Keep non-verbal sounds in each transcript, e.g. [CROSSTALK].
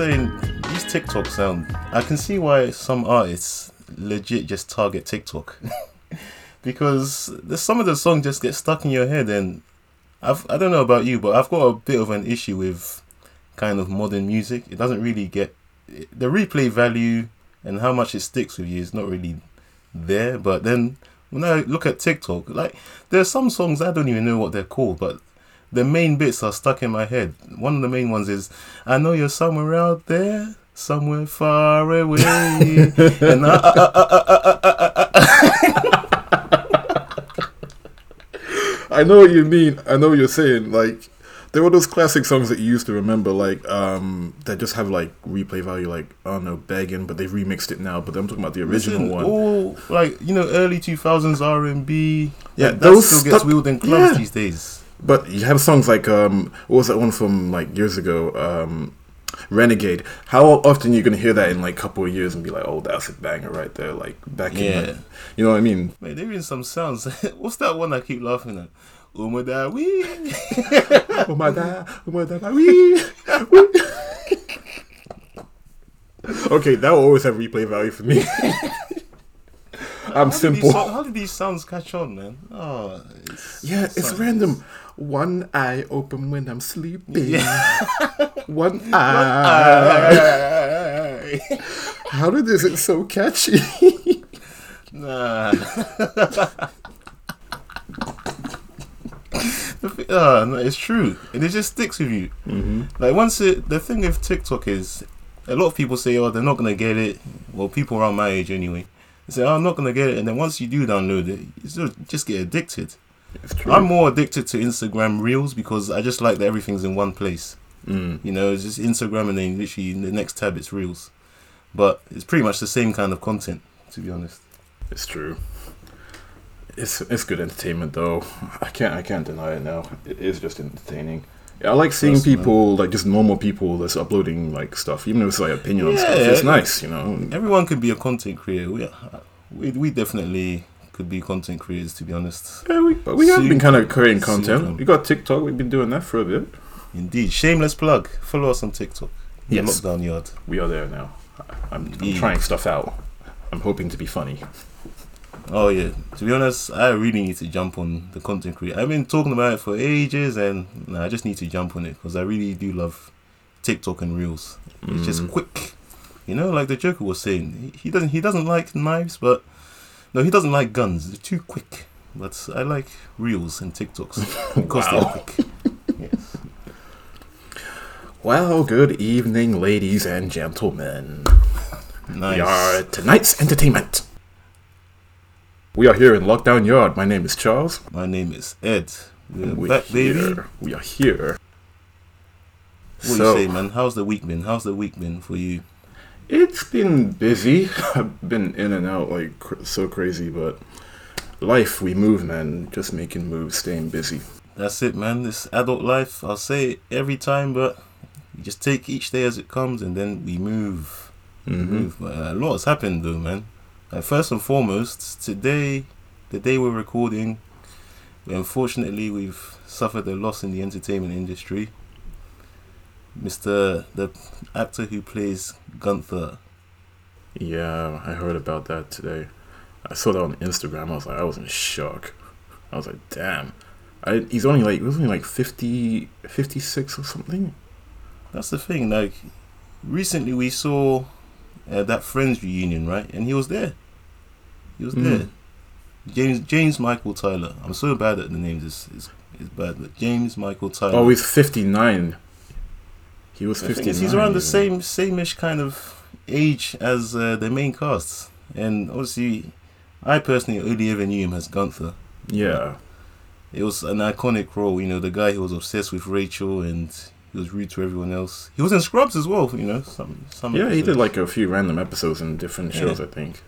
saying these TikTok sound. I can see why some artists legit just target TikTok [LAUGHS] because some of the song just get stuck in your head, and I've I don't know about you, but I've got a bit of an issue with kind of modern music. It doesn't really get the replay value and how much it sticks with you is not really there. But then when I look at TikTok, like there are some songs I don't even know what they're called, but the main bits are stuck in my head. One of the main ones is I know you're somewhere out there, somewhere far away, and I, I, know what you mean. I know what you're saying. Like there were those classic songs that you used to remember, like um, that just have like replay value, like I don't know, begging, but they've remixed it now. But I'm talking about the original Listen, one. All like you know, early two thousands R and B. Yeah, like, that those still gets wheeled in clubs yeah. these days. But you have songs like um, what was that one from like years ago? Um, Renegade. How often you gonna hear that in like a couple of years and be like, oh, that's a banger right there, like back in, Yeah. like, you know what I mean? Mate, there is some sounds. [LAUGHS] What's that one I keep laughing at? [LAUGHS] Umada wee. my god, my god, wee, wee. Okay, that will always have replay value for me. [LAUGHS] I'm How did these simple. how did these sounds catch on, man? Oh, it's, Yeah, it's random. One eye open when I'm sleeping. Yeah. [LAUGHS] One eye. How did this? It's so catchy. nah. [LAUGHS] Ah, no, it's true, and it just sticks with you. mm-hmm. Like once it, the thing with TikTok is, a lot of people say, "Oh, they're not gonna get it." Well, people around my age anyway, they say, "Oh, I'm not gonna get it," and then once you do download it, you just get addicted. It's true. I'm more addicted to Instagram Reels because I just like that everything's in one place. Mm. You know, it's just Instagram and then literally in the next tab it's Reels. But it's pretty much the same kind of content, to be honest. It's true. It's it's good entertainment though. I can't I can't deny it now. It is just entertaining. Yeah, I like seeing people like just normal people that's uploading like stuff, even if it's like opinion on stuff. Yeah. It's nice, you know. Everyone can be a content creator. We, we, we definitely could be content creators, to be honest. Yeah, we, but we have been kind of creating content. We got TikTok. We've been doing that for a bit. Indeed. Shameless plug. Follow us on TikTok. Yes. Lockdown Yard. We are there now. I'm, I'm trying stuff out. I'm hoping to be funny. Oh yeah. To be honest, I really need to jump on the content creator. I've been talking about it for ages, and nah, I just need to jump on it because I really do love TikTok and Reels. It's just Mm. quick. You know, like the Joker was saying, he doesn't he doesn't like knives, but no, he doesn't like guns. They're too quick. But I like reels and TikToks [LAUGHS] because Wow. they're quick. Yes. Well, good evening, ladies and gentlemen. Nice. We are tonight's entertainment. We are here in Lockdown Yard. My name is Charles. My name is Ed. We're We're back, here. baby. We are here. What so, you say, man? How's the week been? How's the week been for you? It's been busy. [LAUGHS] I've been in and out like cr- so crazy, but life, we move, man. Just making moves, staying busy. That's it, man. This adult life. I'll say it every time, but you just take each day as it comes, and then we move. We Mhm. move. But uh, a lot has happened, though, man. Uh, first and foremost, today, the day we're recording, unfortunately, we've suffered a loss in the entertainment industry. Mr. the actor who plays Gunther. Yeah, I heard about that today. I saw that on Instagram. I was like, I was in shock. I was like, damn. I, he's only like, he was only like 50, 56 or something. That's the thing. Like, recently we saw uh, that Friends reunion, right? And he was there. He was Mhm. there. James James Michael Tyler. I'm so bad at the names. It's it's, it's bad. But James Michael Tyler. Oh, he's 59. He was The thing 59. is, he's around the same same-ish kind of age as uh, the main cast, and obviously, I personally only ever knew him as Gunther. Yeah. It was an iconic role, you know, the guy who was obsessed with Rachel and he was rude to everyone else. He was in Scrubs as well, you know. Some some. Yeah, he did like a few random episodes in different Yeah. shows, I think.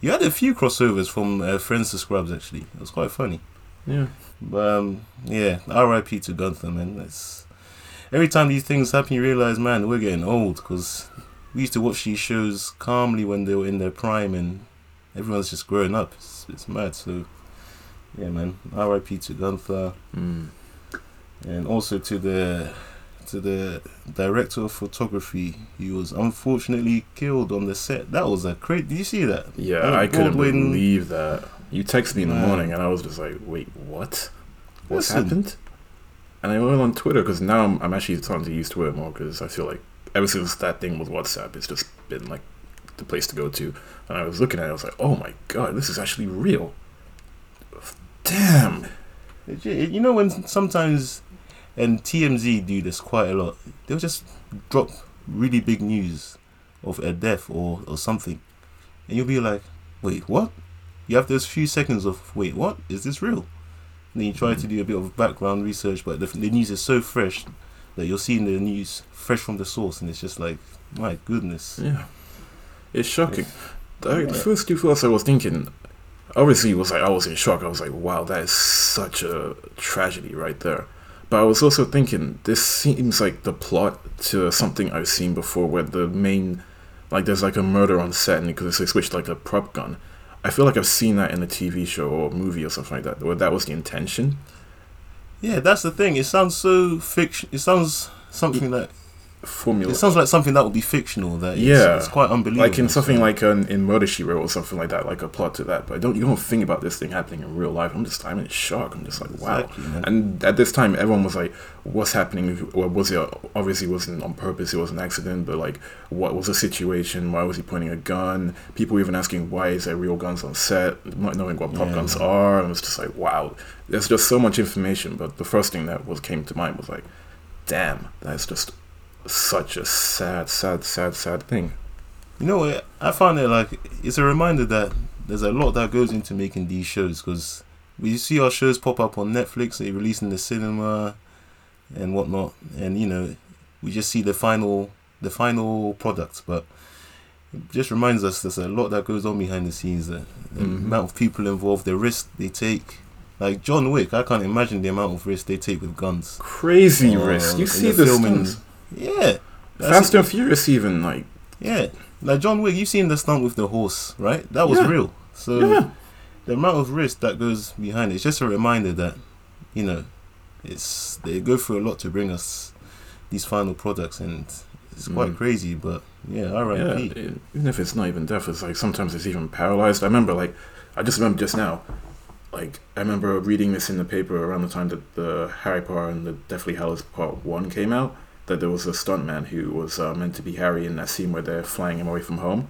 You had a few crossovers from uh, Friends to Scrubs actually. It was quite funny. Yeah. But um, yeah, R.I.P. to Gunther, man. That's every time these things happen, you realize, man, we're getting old because we used to watch these shows calmly when they were in their prime, and everyone's just growing up. It's, it's mad. So yeah, man. R.I.P. to Gunther, Mm. and also to the to the director of photography. He was unfortunately killed on the set. That was a crazy. Did you see that? Yeah, I couldn't Baldwin- believe that. You texted me in the Man. morning, and I was just like, "Wait, what? What's Listen. happened?" And I went on Twitter because now I'm, I'm actually starting to use Twitter more because I feel like ever since that thing with WhatsApp, it's just been like the place to go to. And I was looking at it, I was like, "Oh my god, this is actually real." Damn. You know when sometimes, and TMZ do this quite a lot. They'll just drop really big news of a death or or something, and you'll be like, "Wait, what?" You have those few seconds of, "Wait, what? Is this real?" And then you try to do a bit of background research, but the, the news is so fresh that you're seeing the news fresh from the source, and it's just like, my goodness. Yeah, it's shocking. The, Yeah. the first two thoughts I was thinking, obviously, was like I was in shock. I was like, "Wow, that is such a tragedy right there." But I was also thinking, this seems like the plot to something I've seen before, where the main, like, there's like a murder on set, and because they switched like a prop gun. I feel like I've seen that in a TV show or movie or something like that, where that was the intention. Yeah, that's the thing. It sounds so fiction. It sounds something that Formula. it sounds like something that would be fictional. That Yeah. it's quite unbelievable. like in something like an, in Murder She Wrote or something like that, like a plot to that. But I don't you don't think about this thing happening in real life. I'm just I'm in shock. I'm just like wow. Exactly. And at this time, everyone was like, "What's happening? Well, was it obviously it wasn't on purpose? It was an accident. But like, what was the situation? Why was he pointing a gun? People even asking why is there real guns on set? Not knowing what pop Yeah. guns are. And it was just like wow. There's just so much information. But the first thing that was came to mind was like, damn, that's just such a sad, sad, sad, sad thing. You know what? I find it like it's a reminder that there's a lot that goes into making these shows because we see our shows pop up on Netflix, they release in the cinema and whatnot, and you know we just see the final the final product, but it just reminds us there's a lot that goes on behind the scenes. The, the Mhm. amount of people involved, the risk they take. Like John Wick, I can't imagine the amount of risk they take with guns. Crazy Uh, risk. You see the filming- stunts. Yeah, Fast and Furious even like Yeah, like John Wick, you've seen the stunt with the horse, right? That was Yeah. real. So yeah. the amount of risk that goes behind it, it's just a reminder that, you know, it's they go through a lot to bring us these final products, and it's quite Mm. crazy. But yeah, Yeah, R.I.P. e- even if it's not even death, it's like sometimes it's even paralyzed. I remember, like, I just remember just now, like, I remember reading this in the paper around the time that the Harry Potter and the Deathly Hallows Part 1 came out, that there was a stuntman who was uh, meant to be Harry in that scene where they're flying him away from home,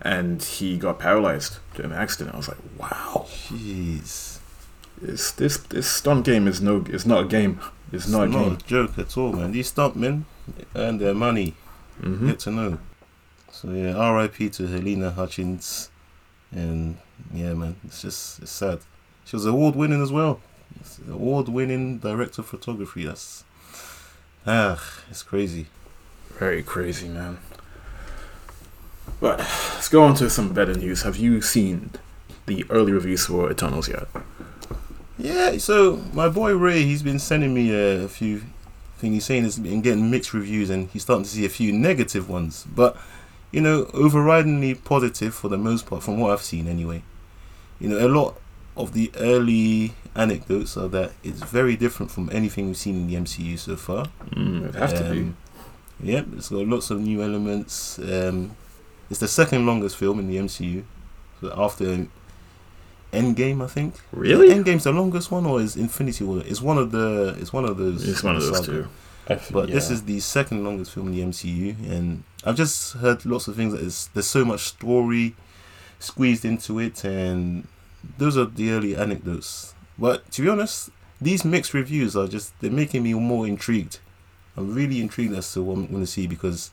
and he got paralyzed in an accident. I was like, wow, Jeez, this this this stunt game is no, it's not a game. It's, not a game. joke at all, man. These stuntmen earn their money. hmm Get to know. So yeah, R.I.P. to Halyna Hutchins, and yeah, man, it's just it's sad. She was award winning as well. Award winning director of photography. That's ah, it's crazy. Very crazy, man. But let's go on to some better news. Have you seen the early reviews for Eternals yet? Yeah, so my boy Ray, he's been sending me a few things. He's saying he's been getting mixed reviews, and he's starting to see a few negative ones. But you know, overridingly positive for the most part, from what I've seen anyway. You know, a lot of the early anecdotes are that it's very different from anything we've seen in the MCU so far. Mm, it has to be. Um, Yep, it's got lots of new elements. Um, it's the second longest film in the MCU, so after Endgame, I think. Really? Endgame's the longest one, or is Infinity War? It's one of the. It's one of those. It's one of those saga. two. But this is the second longest film in the MCU, and I've just heard lots of things that is there's so much story squeezed into it, and those are the early anecdotes. But to be honest, these mixed reviews are just they're making me more intrigued. I'm really intrigued as to what I'm going to see because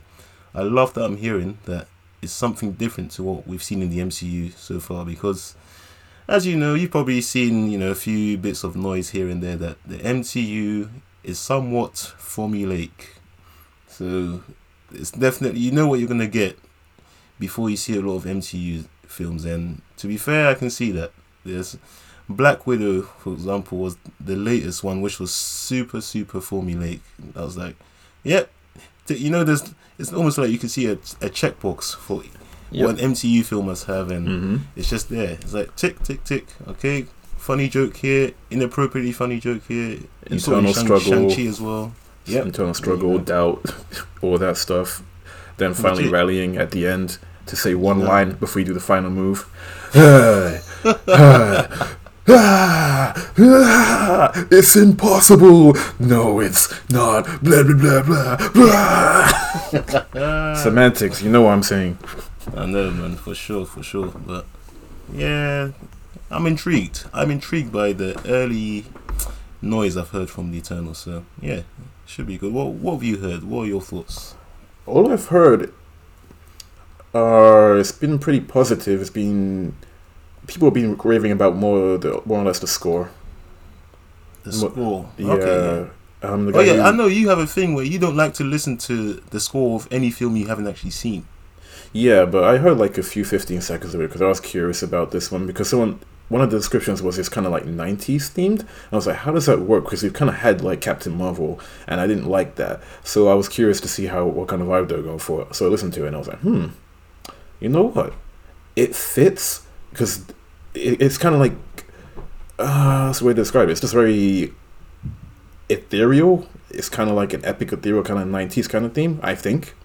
I love that I'm hearing that it's something different to what we've seen in the MCU so far. Because as you know, you've probably seen you know a few bits of noise here and there that the MCU is somewhat formulaic. So it's definitely you know what you're gonna get before you see a lot of MCU films. And to be fair, I can see that. There's Black Widow, for example, was the latest one, which was super super formulaic. I was like, yep. T- You know, there's it's almost like you can see a, a checkbox for what an MCU film must have, and hmm it's just there. It's like tick, tick, tick. Okay, funny joke here, inappropriately funny joke here. You saw it in Internal Shang- struggle. Shang-Chi as well. Yep. internal struggle, Yeah. doubt, [LAUGHS] all that stuff. Then finally Legit. rallying at the end to say one Yeah. line before you do the final move. [LAUGHS] [LAUGHS] Ah, [SIGHS] ah, it's impossible. No, it's not. Blah blah blah blah blah. [LAUGHS] Semantics, you know what I'm saying. I know, man, for sure, for sure. But yeah, I'm intrigued. I'm intrigued by the early noise I've heard from the Eternal. So yeah, should be good. What What have you heard? What are your thoughts? All I've heard are it's been pretty positive. It's been people have been raving about more the more or less the score. The score. Yeah. Okay. Yeah. Um, the Oh yeah, who- I know you have a thing where you don't like to listen to the score of any film you haven't actually seen. Yeah, but I heard like a few 15 seconds of it because I was curious about this one because someone one of the descriptions was it's kind of like 90s themed. I was like, how does that work? Because we've kind of had like Captain Marvel, and I didn't like that. So I was curious to see how what kind of vibe they were going for. So I listened to it, and I was like, hmm, you know what? It fits because it, it's kind of like uh, that's the way to describe it. It's just very ethereal. It's kind of like an epic ethereal kind of 90s kind of theme. I think.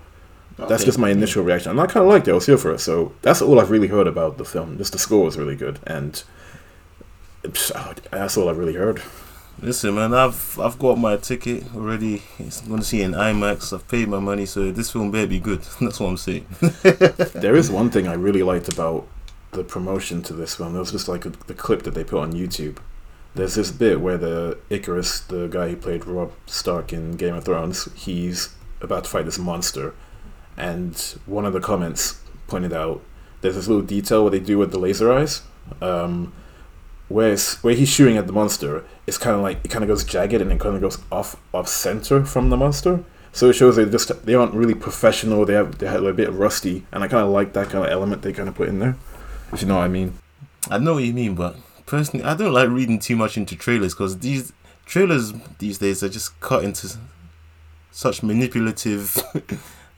That's just my initial reaction. And I kind of liked it. I was here for it. So that's all I've really heard about the film. Just the score was really good, and oh, that's all I've really heard. Listen, man, I've I've got my ticket already. It's going to see it in IMAX. I've paid my money, so this film better be good. [LAUGHS] That's what I'm saying. [LAUGHS] There is one thing I really liked about the promotion to this film. It was just like a, the clip that they put on YouTube. There's this bit where the Ikaris, the guy who played Rob Stark in Game of Thrones, he's about to fight this monster, and one of the comments pointed out there's this little detail what they do with the laser eyes, um, where where he's shooting at the monster. It's kind of like it kind of goes jagged and it kind of goes off off center from the monster. So it shows they just they aren't really professional. They have they have a bit rusty, and I kind of like that kind of element they kind of put in there. If you know what I mean. I know what you mean, but personally, I don't like reading too much into trailers because these trailers these days are just cut into such manipulative [LAUGHS]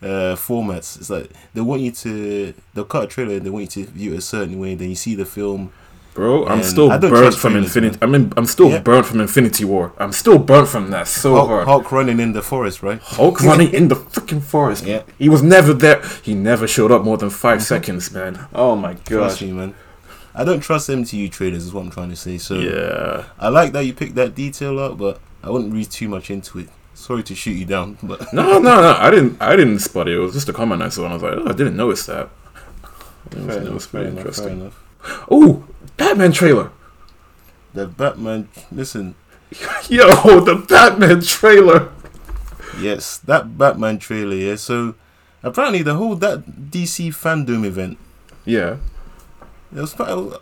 uh, formats. It's like they want you to they'll cut a trailer and they want you to view it a certain way. Then you see the film. Bro, I'm And still burnt from Infinity. I mean, I'm still Yeah. burnt from Infinity War. I'm still burnt from that so Hulk, hard. Hulk running in the forest, right? Hulk [LAUGHS] running in the freaking forest. Yeah. He was never there. He never showed up more than 5 mm-hmm. seconds, man. Oh my me, man. I don't trust MCU trailers, is what I'm trying to say. So Yeah. I like that you picked that detail up, but I wouldn't read too much into it. Sorry to shoot you down, [LAUGHS] but No, no, no. I didn't. I didn't spot it. It was just a comment I saw, and I was like, oh, I didn't notice that. It was, it was very interesting. Oh, Batman trailer. The Batman. Listen, [LAUGHS] Yo, the Batman trailer. yes, that Batman trailer. Yeah. So apparently the whole that DC fandom event. Yeah. It was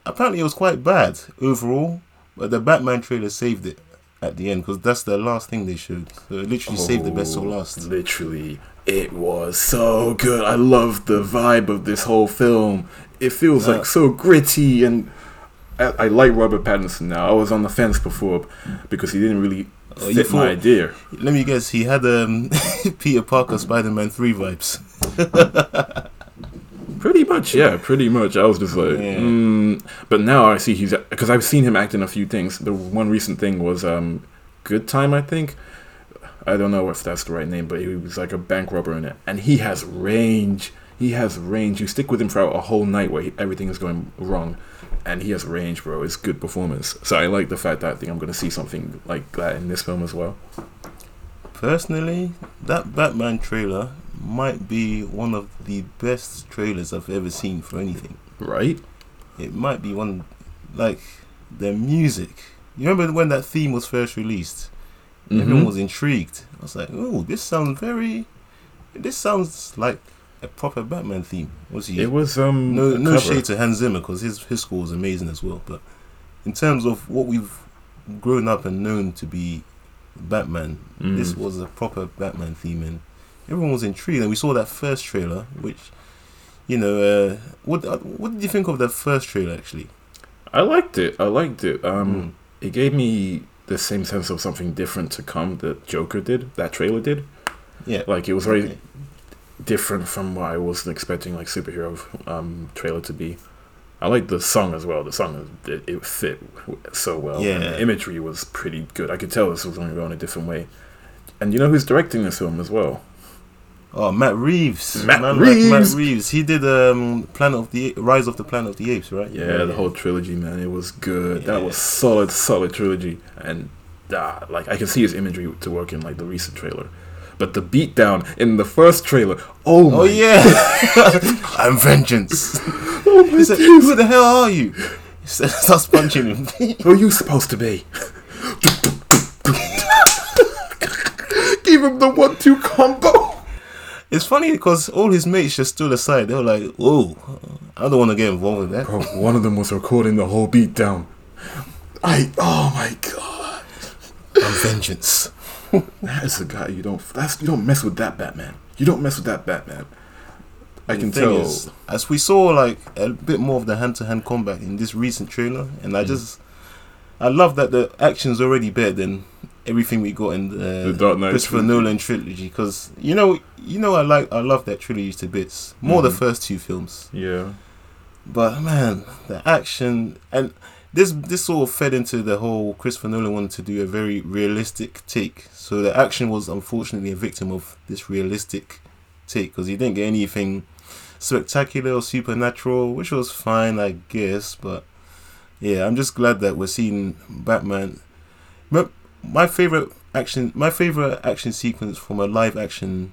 apparently it was quite bad overall, but the Batman trailer saved it at the end because that's the last thing they showed. So it literally saved the best till Oh, last. Literally, it was so good. I love the vibe of this whole film. It feels Yeah. like so gritty, and I, I like Robert Pattinson now. I was on the fence before because he didn't really Oh, fit my idea. Let me guess, he had um, [LAUGHS] Peter Parker Spider Man 3 vibes. [LAUGHS] Pretty much, yeah, pretty much. I was just like, Yeah. mm. but now I see he's because I've seen him act in a few things. The one recent thing was um, Good Time, I think. I don't know if that's the right name, but he was like a bank robber in it, and he has range. He has range. You stick with him for a whole night where he, everything is going wrong, and he has range, bro. It's good performance. So I like the fact that I think I'm going to see something like that in this film as well. Personally, that Batman trailer might be one of the best trailers I've ever seen for anything. Right? It might be one, like, the music. You remember when that theme was first released? Everyone Mhm. was intrigued. I was like, oh, this sounds very. This sounds like a proper Batman theme. Was he? It was um no no cover. shade to Hans Zimmer because his his score was amazing as well. But in terms of what we've grown up and known to be Batman, Mm. this was a proper Batman theme, and everyone was intrigued. And we saw that first trailer, which you know, uh, what uh, what did you think of that first trailer actually? I liked it. I liked it. Um, Mm. it gave me the same sense of something different to come that Joker did. That trailer did. Yeah, Like it was very. Different from what I was expecting, like superhero um trailer to be. I like the song as well. The song it, it fit so well. Yeah. And the imagery was pretty good. I could tell this was going to go in a different way. And you know who's directing this film as well? Oh, Matt Reeves. Matt Man Reeves. Like Matt Reeves. He did um Planet of the Rise of the Planet of the Apes, right? Yeah, the whole trilogy, man. It was good. That was solid, solid trilogy. And uh, like I can see his imagery to work in like the recent trailer. But the beatdown in the first trailer, oh, oh my Oh yeah. [LAUGHS] I'm vengeance. [LAUGHS] oh my He said. Who the hell are you? He said- [LAUGHS] starts punching him. Who are you supposed to be? Give him the one-two combo. it's funny because all his mates just stood aside. They were like, "Whoa, I don't want to get involved with that." Bro, one of them was recording the whole beatdown. I oh my god. I'm vengeance. That's a guy you don't that's you don't mess with that Batman. You don't mess with that Batman. I The can tell is, as we saw like a bit more of the hand-to-hand combat in this recent trailer, and I Mm. just, I love that the action's already better than everything we got in the the, Dark Knight Christopher trilogy. Nolan trilogy. Because you know, you know, I like, I love that trilogy to bits. More the Mhm. first two films, Yeah. but man, the action and this this sort of fed into the whole Christopher Nolan wanted to do a very realistic take. So the action was unfortunately a victim of this realistic take because he didn't get anything spectacular or supernatural, which was fine, I guess. But yeah, I'm just glad that we're seeing Batman. My, my favorite action, my favorite action sequence from a live action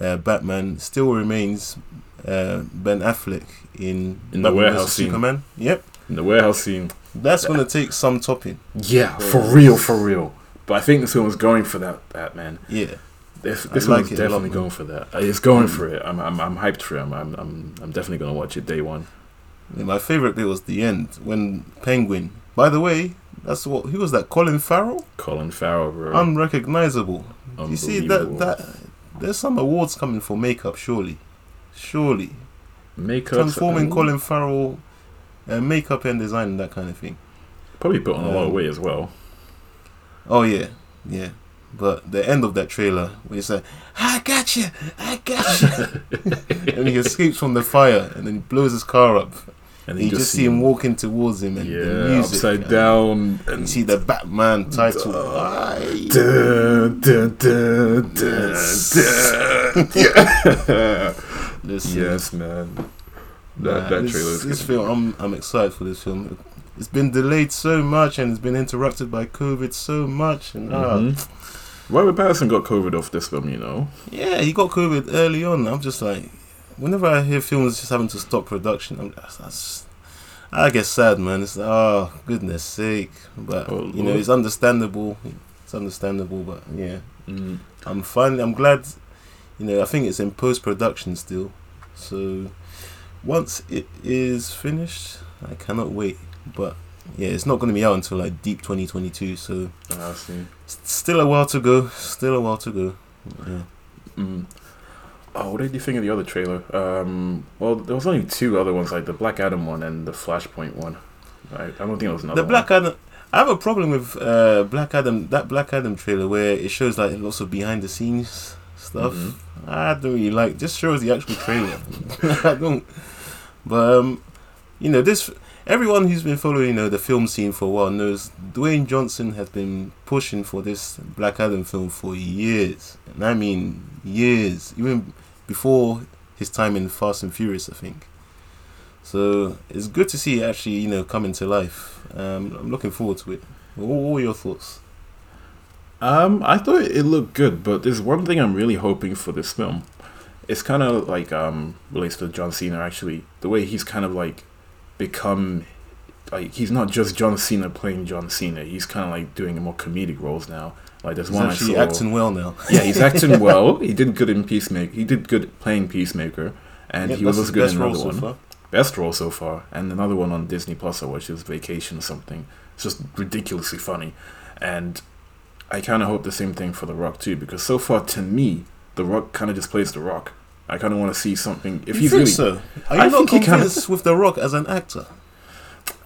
uh, Batman still remains uh, Ben Affleck in In the warehouse scene. Superman. Yep, In the warehouse scene. That's gonna take some topping. Yeah, for real, for real. But I think this film is going for that Batman. Yeah, This, this like one's a definitely going for that. Uh, It's going for it. I'm, I'm, I'm hyped for it. I'm, I'm, I'm, definitely gonna watch it day one. Yeah, my favorite bit was the end when Penguin. By the way, that's what who was that? Colin Farrell, Colin Farrell, bro. unrecognizable. You see that that there's some awards coming for makeup, surely, surely. makeup Transforming uh, Colin Farrell, uh, makeup and design and that kind of thing. probably put on a lot of Um, weight as well. Oh yeah, yeah. But the end of that trailer, where he's like, "I got you, I got you," [LAUGHS] and he escapes from the fire, and then he blows his car up. And And you just see him walking towards him, and yeah, the music, upside and down, You see the Batman title. Dun, dun, dun, Yes. dun. [LAUGHS] Yeah. Listen, yes, man. That that this, trailer is this film. I'm I'm excited for this film. It's been delayed so much, and it's been interrupted by COVID so much, and ah, Mhm. Robert Pattinson got COVID off this film, you know. yeah, he got COVID early on. I'm just like, whenever I hear films just having to stop production, I'm that's, that's I get sad, man. It's like, oh goodness sake, but Oh, you know it's understandable. It's understandable, but yeah. Mm. I'm finally. I'm glad. You know, I think it's in post production still. So once it is finished, I cannot wait. But yeah, it's not going to be out until like deep 2022. So s- still a while to go. Still a while to go. Yeah. Mm. Oh, what did you think of the other trailer? Um, well, there was only two other ones, like the Black Adam one and the Flashpoint one. I, I don't think it was another The Black Adam. I have a problem with uh, Black Adam. That Black Adam trailer where it shows like lots of behind the scenes stuff. Mhm. I don't really like. Just shows the actual trailer. [LAUGHS] I don't. But um, you know, this everyone who's been following you know the film scene for a while knows Dwayne Johnson has been pushing for this Black Adam film for years, and I mean years, even before his time in Fast and Furious, I think. So it's good to see it actually you know coming to life. Um, I'm looking forward to it. What were your thoughts? Um, I thought it looked good, but there's one thing I'm really hoping for this film. It's kind of like um relates to John Cena actually. The way he's kind of like become like he's not just John Cena playing John Cena. He's kind of like doing more comedic roles now. Like there's He's one I actually saw. acting well now. yeah, he's acting [LAUGHS] well. He did good in Peacemaker. He did good playing Peacemaker, and Yep, he was good best in role another so one. far. Best role so far, and another one on Disney Plus I watched is Vacation or something. It's just ridiculously funny, and I kind of hope the same thing for The Rock too, because so far to me, The Rock kind of just plays The Rock. I kind of want to see something. If you he's think really, so? Are you I not think he kinda- convinced with The Rock as an actor?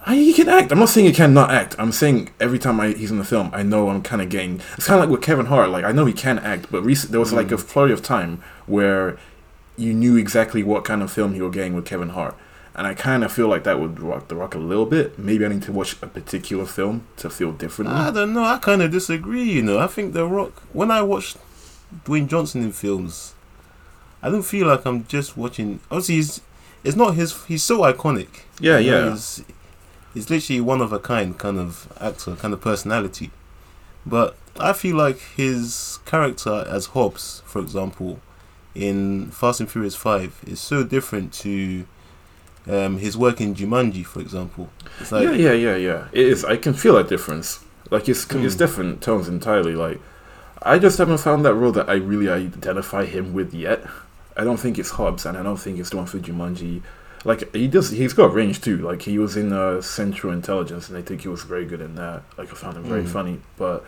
I, he can act. I'm not saying he cannot act. I'm saying every time I, he's in the film, I know I'm kind of getting. It's kind of like with Kevin Hart. Like I know he can act, but recent, there was like hmm. a flurry of time where you knew exactly what kind of film you were getting with Kevin Hart, and I kind of feel like that would rock the Rock a little bit. Maybe I need to watch a particular film to feel differently. I don't know. I kind of disagree. You know, I think The Rock. When I watched Dwayne Johnson in films, I don't feel like I'm just watching. Obviously, he's, it's not his. He's so iconic. Yeah, You know, yeah. He's, he's literally one of a kind kind of actor, kind of personality. But I feel like his character as Hobbs, for example, in Fast and Furious Five, is so different to um, his work in Jumanji, for example. It's like yeah, yeah, yeah, yeah. It is. I can feel that difference. Like it's it's Mm. different tones entirely. Like I just haven't found that role that I really identify him with yet. I don't think it's Hobbs, and I don't think it's the one for Jumanji. Like he does, he's got range too. Like he was in uh, Central Intelligence, and I think he was very good in that. Like I found him very Mm. funny, but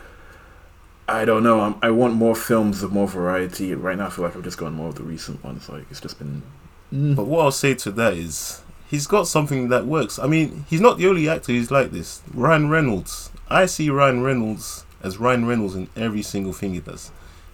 I don't know. I'm, I want more films of more variety. Right now, I feel like I've just gone more of the recent ones. Like it's just been. Mm. But what I'll say to that is, he's got something that works. I mean, he's not the only actor who's like this. Ryan Reynolds. I see Ryan Reynolds as Ryan Reynolds in every single thing he does.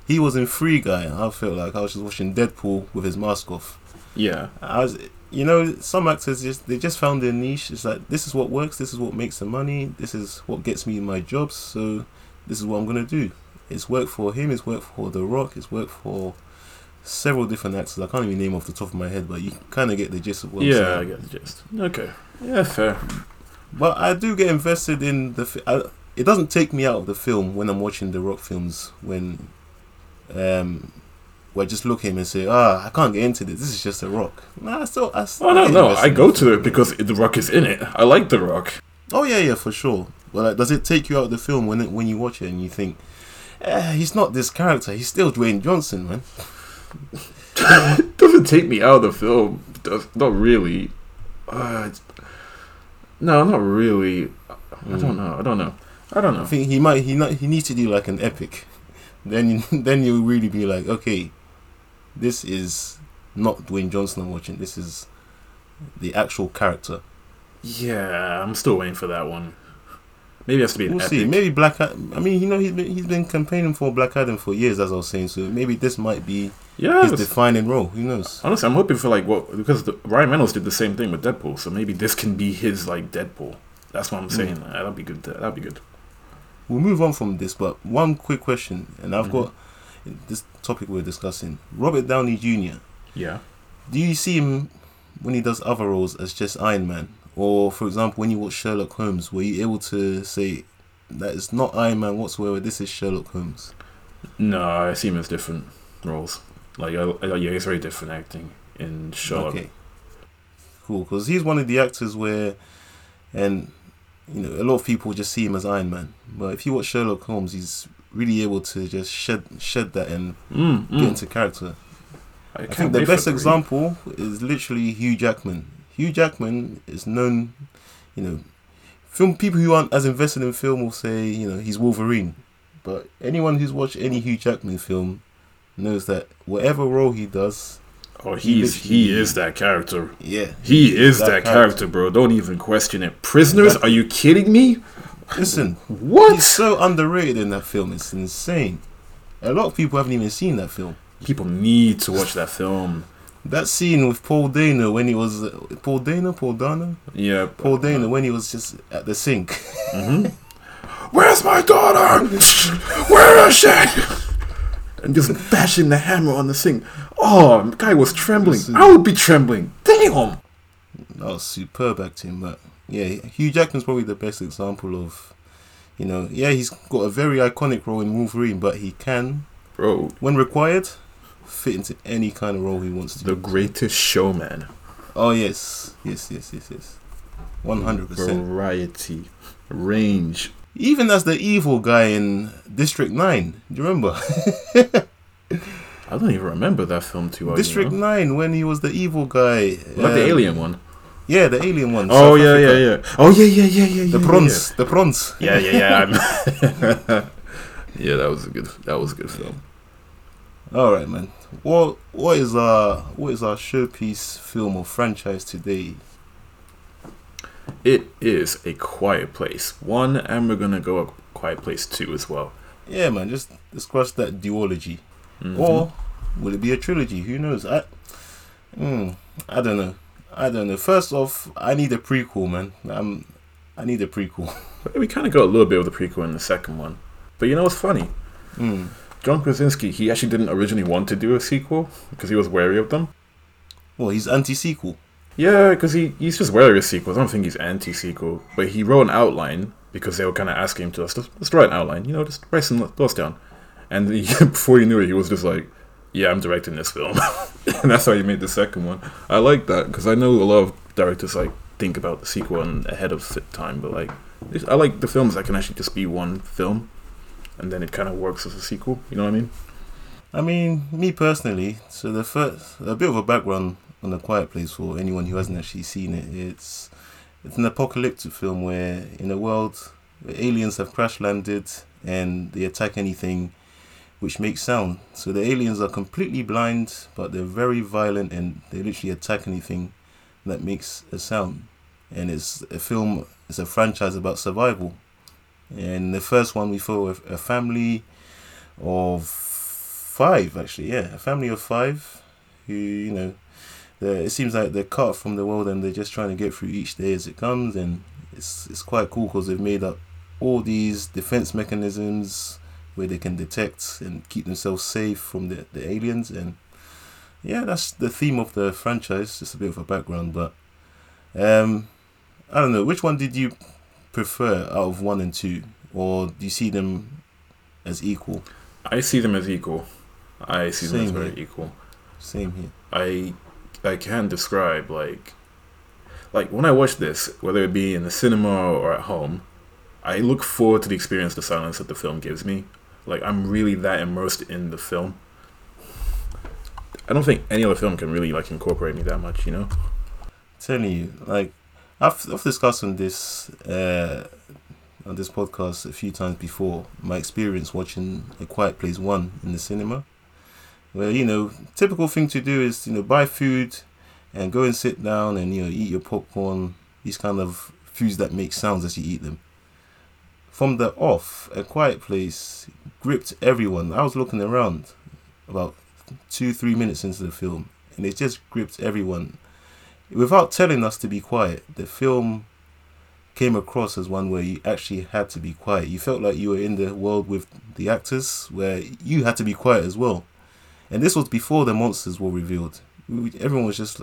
He was in Free Guy. I felt like I was just watching Deadpool with his mask off. Yeah, I was, you know, some actors just they just found their niche. It's like this is what works. This is what makes the money. This is what gets me my jobs. So this is what I'm gonna do. It's worked for him. It's worked for The Rock. It's worked for several different actors. I can't even name off the top of my head, but you kind of get the gist of what I'm yeah, saying. I get the gist. Okay, yeah, fair. But I do get invested in the. Fi- I, it doesn't take me out of the film when I'm watching the Rock films. When, um, where I just look at him and say, "Ah, I can't get into this. This is just a Rock." Nah, I still. I still Oh no, no, I go to it because The Rock is in it. I like The Rock. Oh yeah, yeah, for sure. But like, does it take you out of the film when it, when you watch it and you think, eh, he's not this character. He's still Dwayne Johnson, man. [LAUGHS] It [LAUGHS] doesn't take me out of the film. Does not really. Uh, it's- no, not really. I don't know. I don't know. I don't know. I think he might. He not, He needs to do like an epic. Then you, [LAUGHS] then you'll really be like, okay, this is not Dwayne Johnson I'm watching. This is the actual character. Yeah, I'm still waiting for that one. Maybe it has to be an We'll epic. see. Maybe Black. I mean, you know, he's been he's been campaigning for Black Adam for years, as I was saying. So maybe this might be yeah, his defining role. Who knows? honestly, I'm hoping for like what because the, Ryan Reynolds did the same thing with Deadpool, so maybe this can be his like Deadpool. That's what I'm saying. Mm. That'd be good. That'd be good. We'll move on from this, but one quick question, and I've Mhm. got this topic we're discussing. Robert Downey Jr. Yeah. Do you see him when he does other roles as just Iron Man, or for example, when you watch Sherlock Holmes, were you able to say that it's not Iron Man whatsoever? This is Sherlock Holmes. No, I see him as different roles. Like, I, I, yeah, he's very different acting in Sherlock. Okay. Cool, because he's one of the actors where, and you know, a lot of people just see him as Iron Man. But if you watch Sherlock Holmes, he's really able to just shed shed that and Mm, get mm. into character. I, can't think the best it to re- example is literally Hugh Jackman. Hugh Jackman is known, you know, film people who aren't as invested in film will say, you know, he's Wolverine. But anyone who's watched any Hugh Jackman film knows that whatever role he does, Oh, he he's he is that character. yeah. He is that that, character. character. bro. Don't even question it. Prisoners? Exactly. Are you kidding me? Listen, What? he's so underrated in that film. It's insane. A lot of people haven't even seen that film. People need to watch that film. That scene with Paul Dano when he was uh, Paul Dano, Paul Dano, Yeah. Paul Dano when he was just at the sink. hmm Where's my daughter? Where is she? And just bashing the hammer on the sink. Oh, the guy was trembling. I would be trembling. Damn. That was superb acting, but yeah, Hugh Jackman's probably the best example of, you know, yeah, he's got a very iconic role in Wolverine, but he can, Bro, when required, fit into any kind of role he wants to. the greatest showman. Oh yes, yes, yes, yes, yes, one hundred percent. Variety. Range. Even as the evil guy in District Nine, do you remember [LAUGHS] I don't even remember that film too well. District you know? Nine when he was the evil guy? Like the um, alien one. Yeah, the alien one. Oh South yeah, Africa. yeah, yeah. Oh yeah, yeah, yeah, yeah. The yeah, prawns, the prawns. Yeah, yeah, yeah. [LAUGHS] Yeah, that was a good. That was a good film. All right, man. What what is our what is our showpiece film or franchise today? It is a quiet place one, and we're gonna go a quiet place two as well. Yeah, man. Just discuss that duology, Mhm. or will it be a trilogy? Who knows? I, mm, I don't know. I don't know. First off, I need a prequel, man. Um, I need a prequel. [LAUGHS] we kind of got a little bit of the prequel in the second one, but you know what's funny? Mm. John Krasinski, he actually didn't originally want to do a sequel because he was wary of them. Well, he's anti-sequel. Yeah, because he, he's just wary of sequels. I don't think he's anti-sequel, but he wrote an outline because they were kind of asking him to let's, let's write an outline, you know, just write some thoughts down. And [LAUGHS] he, before you knew it, he was just like, "Yeah, I'm directing this film," [LAUGHS] and that's how he made the second one. I like that because I know a lot of directors like think about the sequel and ahead of time, but like, I like the films that can actually just be one film, and then it kind of works as a sequel. You know what I mean? I mean, me personally, so the first a bit of a background on the Quiet Place for anyone who hasn't actually seen it. It's it's an apocalyptic film where in a world where aliens have crash landed and they attack anything which makes sound. So the aliens are completely blind, but they're very violent and they literally attack anything that makes a sound. And it's a film, it's a franchise about survival. And the first one we follow a, a family of five, actually, yeah, a family of five who, you know, it seems like they're cut from the world and they're just trying to get through each day as it comes. And it's, it's quite cool because they've made up all these defense mechanisms where they can detect and keep themselves safe from the, the aliens and yeah that's the theme of the franchise just a bit of a background but um i don't know which one did you prefer out of one and two or do you see them as equal i see them as equal i see Same them as very here. equal same here i i can't describe like like when i watch this whether it be in the cinema or at home i look forward to the experience the silence that the film gives me like I'm really that immersed in the film. I don't think any other film can really like incorporate me that much, you know. telling you, like I've, I've discussed on this uh, on this podcast a few times before my experience watching A Quiet Place One in the cinema, where you know typical thing to do is you know buy food and go and sit down and you know eat your popcorn, these kind of foods that make sounds as you eat them. From the off, A Quiet Place gripped everyone. I was looking around about two three minutes into the film, and it just gripped everyone without telling us to be quiet, the film came across as one where you actually had to be quiet. You felt like you were in the world with the actors where you had to be quiet as well. And this was before the monsters were revealed. We- Everyone was just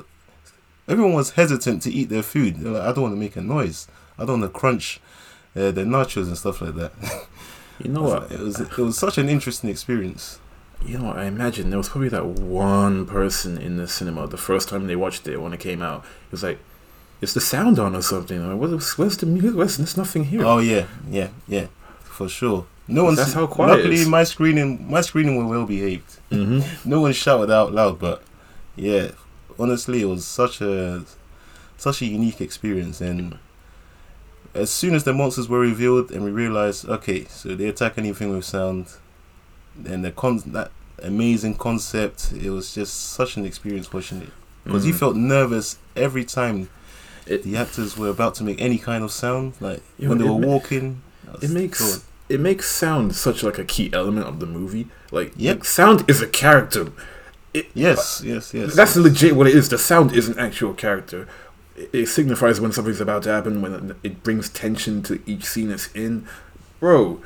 everyone was hesitant to eat their food. They're like, I don't want to make a noise. I don't want to crunch uh, the nachos and stuff like that. You know what? [LAUGHS] it was it was such an interesting experience. You know what? I imagine there was probably that one person in the cinema the first time they watched it when it came out. It was like, "Is the sound on or something? Like, where's, where's the music? Where's, there's nothing here." Oh yeah, yeah, yeah, for sure. No one's That's how quiet Luckily, my screening my screening were well behaved. hmm [LAUGHS] no one shouted out loud, but yeah, honestly, it was such a such a unique experience. And as soon as the monsters were revealed, and we realized, okay, so they attack anything with sound, and the con that amazing concept, it was just such an experience watching it because you Mhm. felt nervous every time It- the actors were about to make any kind of sound, like when they were ma- walking. It makes it makes sound such like a key element of the movie. Like, Yep. like, sound is a character. Uh, yes, yes, yes. That's legit what it is. The sound is an actual character. It, it signifies when something's about to happen. When it brings tension to each scene it's in. Bro,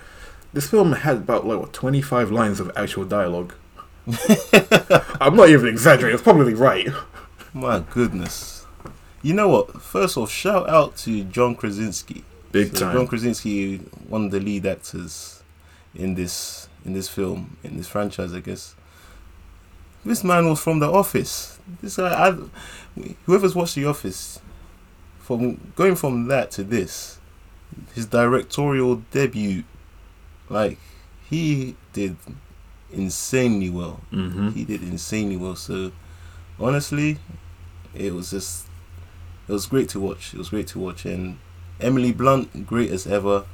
this film had about like what twenty five lines of actual dialogue. [LAUGHS] I'm not even exaggerating. It's probably right. My goodness. You know what? First off, shout out to John Krasinski. Big So time. John Krasinski, one of the lead actors in this in this film in this franchise, I guess. This man was from The Office. This guy, I, whoever's watched The Office, from going from that to this, his directorial debut, like he did insanely well. Mm-hmm. He did insanely well. So honestly, it was just it was great to watch. It was great to watch, and Emily Blunt, great as ever.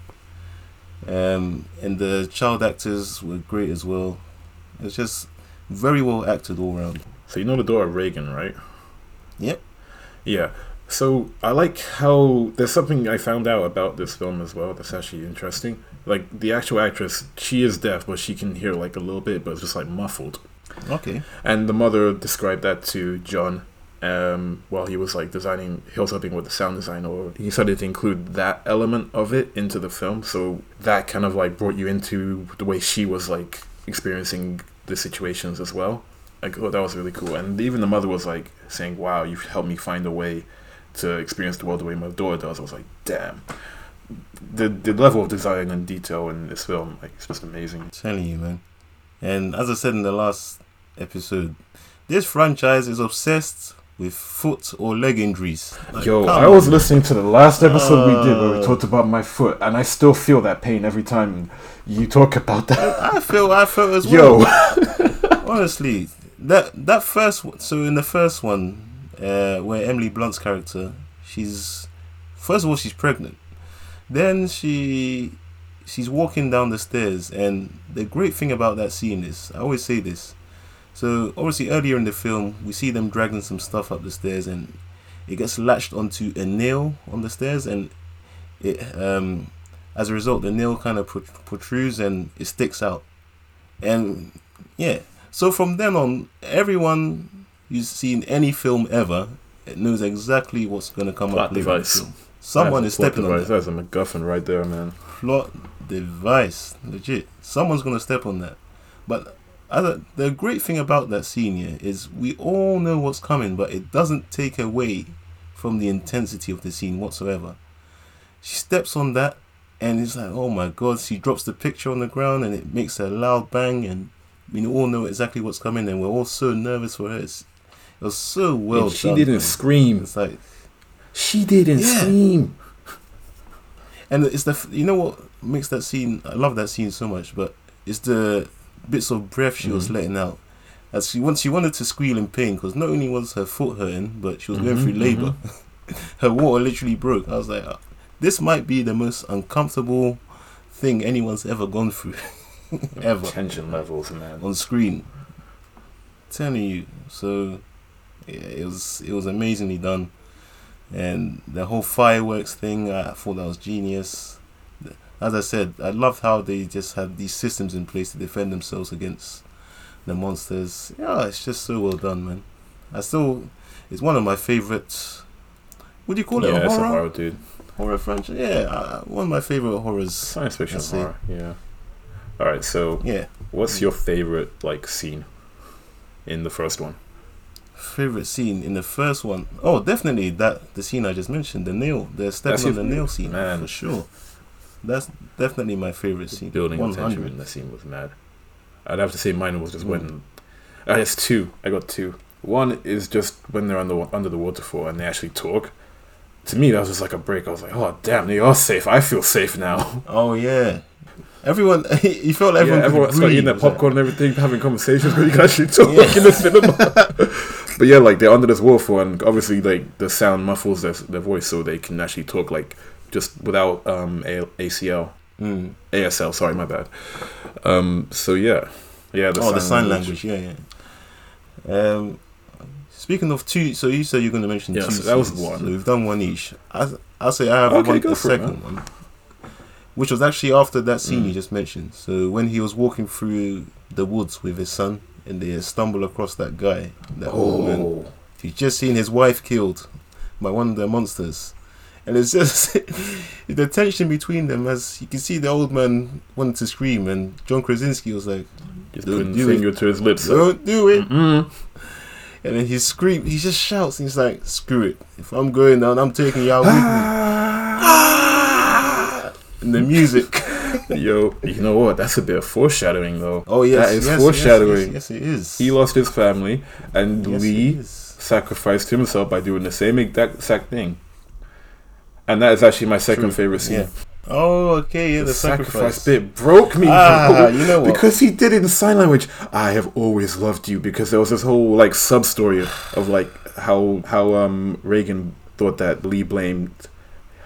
Um, and the child actors were great as well. It's just very well acted all around. So you know the daughter Regan, right? Yep. Yeah. So I like how there's something I found out about this film as well that's actually interesting. Like the actual actress, she is deaf, but she can hear like a little bit, but it's just like muffled. Okay. And the mother described that to John um, while he was like designing, he was helping with the sound design, or he started to include that element of it into the film. So that kind of like brought you into the way she was like experiencing the situations as well. Like, oh, that was really cool. And even the mother was like saying, "Wow, you've helped me find a way to experience the world the way my daughter does." I was like, "Damn." The, the level of design and detail in this film, like, it's just amazing. I'm telling you, man. And as I said in the last episode, this franchise is obsessed with foot or leg injuries. Like, Yo, I was on. listening to the last episode we did where we Uh. talked about my foot, and I still feel that pain every time you talk about that. I feel I feel as well. Yo, [LAUGHS] Honestly, that that first one- so in the first one, uh, where Emily Blunt's character, she's first of all she's pregnant, then she she's walking down the stairs, and the great thing about that scene is I always say this. So obviously earlier in the film, we see them dragging some stuff up the stairs, and it gets latched onto a nail on the stairs, and it um as a result the nail kind of protrudes and it sticks out, and yeah. So from then on, everyone you see in any film ever knows exactly what's going to come Plot up later in the device. film. Someone is stepping on that That's a MacGuffin right there, man. plot device. Legit. Someone's gonna step on that. But other, the great thing about that scene here is we all know what's coming, but it doesn't take away from the intensity of the scene whatsoever. She steps on that, and it's like, oh my god! She drops the picture on the ground, and it makes a loud bang, and we all know exactly what's coming, and we're all so nervous for her. It's, it was so well And she done. didn't man. scream. It's like She didn't Yeah. scream. And it's the you know what makes that scene. I love that scene so much, but it's the bits of breath she was Mhm. letting out. As she once she wanted to squeal in pain because not only was her foot hurting, but she was going Mhm, through labor. [LAUGHS] her water literally broke. I was like, uh, this might be the most uncomfortable thing anyone's ever gone through, [LAUGHS] ever Tension levels, man. on screen. telling you, so yeah, it was it was amazingly done, and the whole fireworks thing, I thought that was genius. As I said, I loved how they just have these systems in place to defend themselves against the monsters. Yeah, it's just so well done, man. I still, it's one of my favorite. What do you call it? a it's a horror horror, dude. horror franchise? Yeah, uh, one of my favorite horrors. Science fiction horror. Yeah. All right. So, Yeah, what's your favorite like scene in the first one? favorite scene in the first one. Oh, definitely that the scene I just mentioned, the nail, the stepping That's on the nail scene, Man. for sure. That's definitely my favorite scene. Building of 100. tension in the scene was mad. I'd have to say mine was just Mm. when. I guess two. I got two. One is just when they're under under the waterfall and they actually talk. To me, that was just like a break. I was like, "Oh damn, they are safe. I feel safe now." [LAUGHS] Oh yeah, everyone. [LAUGHS] you felt like everyone. yeah, everyone could started eating their popcorn and everything, having conversations where you can [LAUGHS] actually talk Yeah. in the cinema. but yeah, like they're under this waterfall, and obviously, like the sound muffles their, their voice, so they can actually talk like just without um A- ACL, Mm. ASL. Sorry, my bad. Um. So yeah, yeah. oh, the sign language. Yeah, yeah. Um, speaking of two, so you said you're going to mention Yeah, two. so that was one. So we've done one each. I, I'll say I have Okay, one, go the for it, second one, which was actually after that scene Mm. you just mentioned. So when he was walking through the woods with his son, and they stumble across that guy, that old man. Oh, He's just seen his wife killed by one of the monsters. And it's just [LAUGHS] the tension between them as you can see the old man wanted to scream and John Krasinski was like, just Don't putting do finger to his lips. Don't do it Mm. and then he screams. he just shouts and he's like, Screw it. If I'm going down, I'm taking y'all with me. And the music. [LAUGHS] Yo, you know what? That's a bit of foreshadowing, though. Oh yes, That is yes, foreshadowing. Yes, yes, yes, it is. He lost his family, and Lee sacrificed himself by doing the same exact, exact thing. And that is actually my second True. favorite scene. Yeah. Oh, okay, yeah, the, the sacrifice. sacrifice bit broke me, Ah, bro. you know what? Because he did it in sign language. I have always loved you because there was this whole like sub story of like how how um Regan thought that Lee blamed